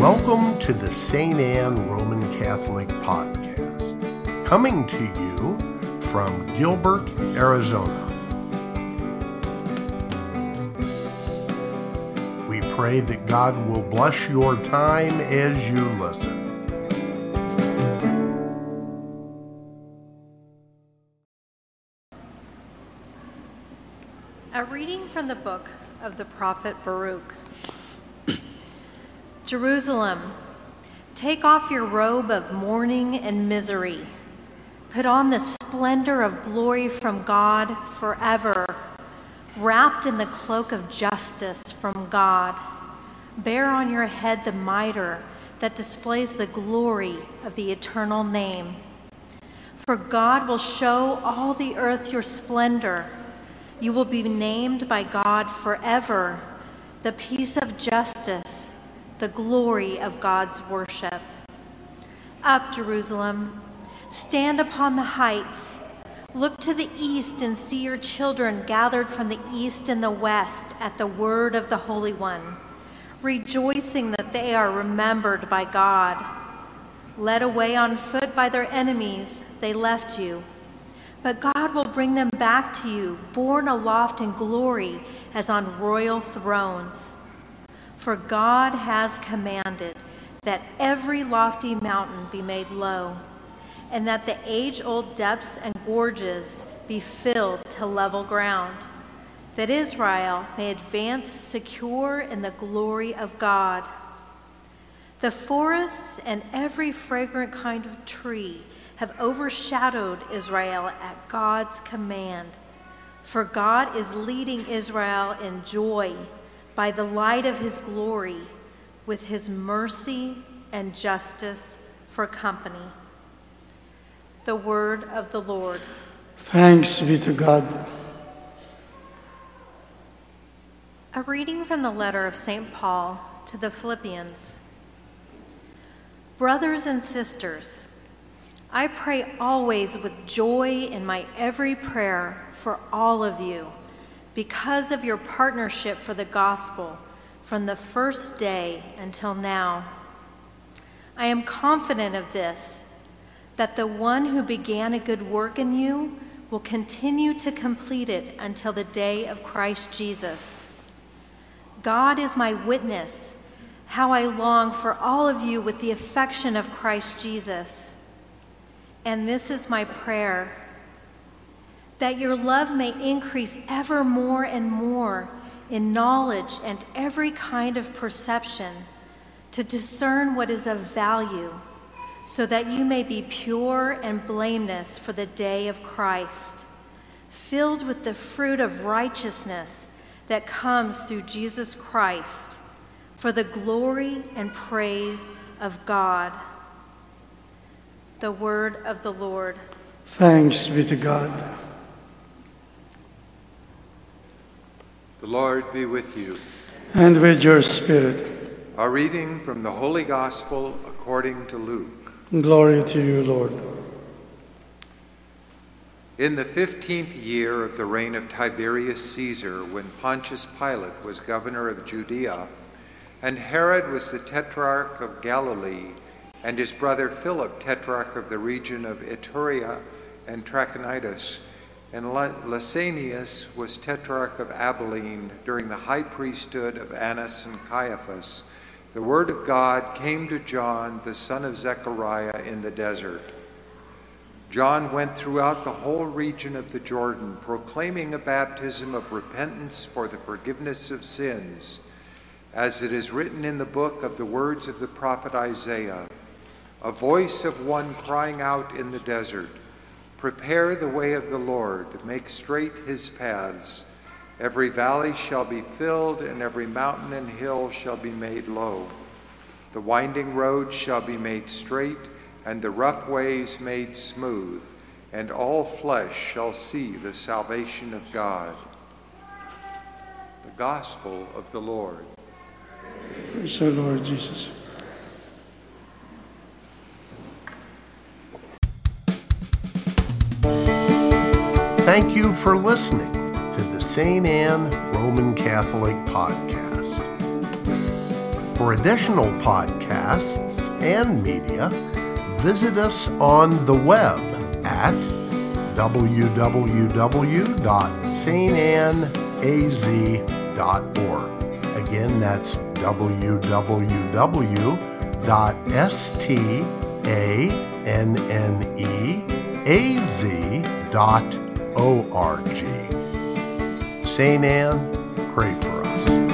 Welcome to the St. Anne Roman Catholic Podcast, coming to you from Gilbert, Arizona. We pray that God will bless your time as you listen. A reading from the book of the prophet Baruch. Jerusalem, take off your robe of mourning and misery. Put on the splendor of glory from God forever, wrapped in the cloak of justice from God. Bear on your head the mitre that displays the glory of the eternal name. For God will show all the earth your splendor. You will be named by God forever, the peace of justice the glory of God's worship. Up, Jerusalem, stand upon the heights. Look to the east and see your children gathered from the east and the west at the word of the Holy One, rejoicing that they are remembered by God. Led away on foot by their enemies, they left you. But God will bring them back to you, borne aloft in glory as on royal thrones. For God has commanded that every lofty mountain be made low, and that the age old depths and gorges be filled to level ground, that Israel may advance secure in the glory of God. The forests and every fragrant kind of tree have overshadowed Israel at God's command. For God is leading Israel in joy by the light of his glory with his mercy and justice for company. The word of the Lord. Thanks be to God. A reading from the letter of St. Paul to the Philippians. Brothers and sisters, I pray always with joy in my every prayer for all of you because of your partnership for the gospel from the first day until now. I am confident of this, that the one who began a good work in you will continue to complete it until the day of Christ Jesus. God is my witness, how I long for all of you with the affection of Christ Jesus. And this is my prayer that your love may increase ever more and more in knowledge and every kind of perception to discern what is of value, so that you may be pure and blameless for the day of Christ, filled with the fruit of righteousness that comes through Jesus Christ, for the glory and praise of God. The word of the Lord. Thanks be to God. The Lord be with you. And with your spirit. A reading from the Holy Gospel according to Luke. Glory to you, Lord. In the fifteenth year of the reign of Tiberius Caesar, when Pontius Pilate was governor of Judea, and Herod was the tetrarch of Galilee, and his brother Philip, tetrarch of the region of Iturea and Trachonitis, and Lysanias was tetrarch of Abilene during the high priesthood of Annas and Caiaphas. The word of God came to John, the son of Zechariah, in the desert. John went throughout the whole region of the Jordan, proclaiming a baptism of repentance for the forgiveness of sins, as it is written in the book of the words of the prophet Isaiah, a voice of one crying out in the desert, Prepare the way of the Lord, make straight his paths. Every valley shall be filled, and every mountain and hill shall be made low. The winding road shall be made straight, and the rough ways made smooth, and all flesh shall see the salvation of God. The Gospel of the Lord. Praise the Lord Jesus. Thank you for listening to the St. Anne Roman Catholic Podcast. For additional podcasts and media, visit us on the web at www.standaz.org. Again, that's www.standeaz.org. St. Anne, pray for us.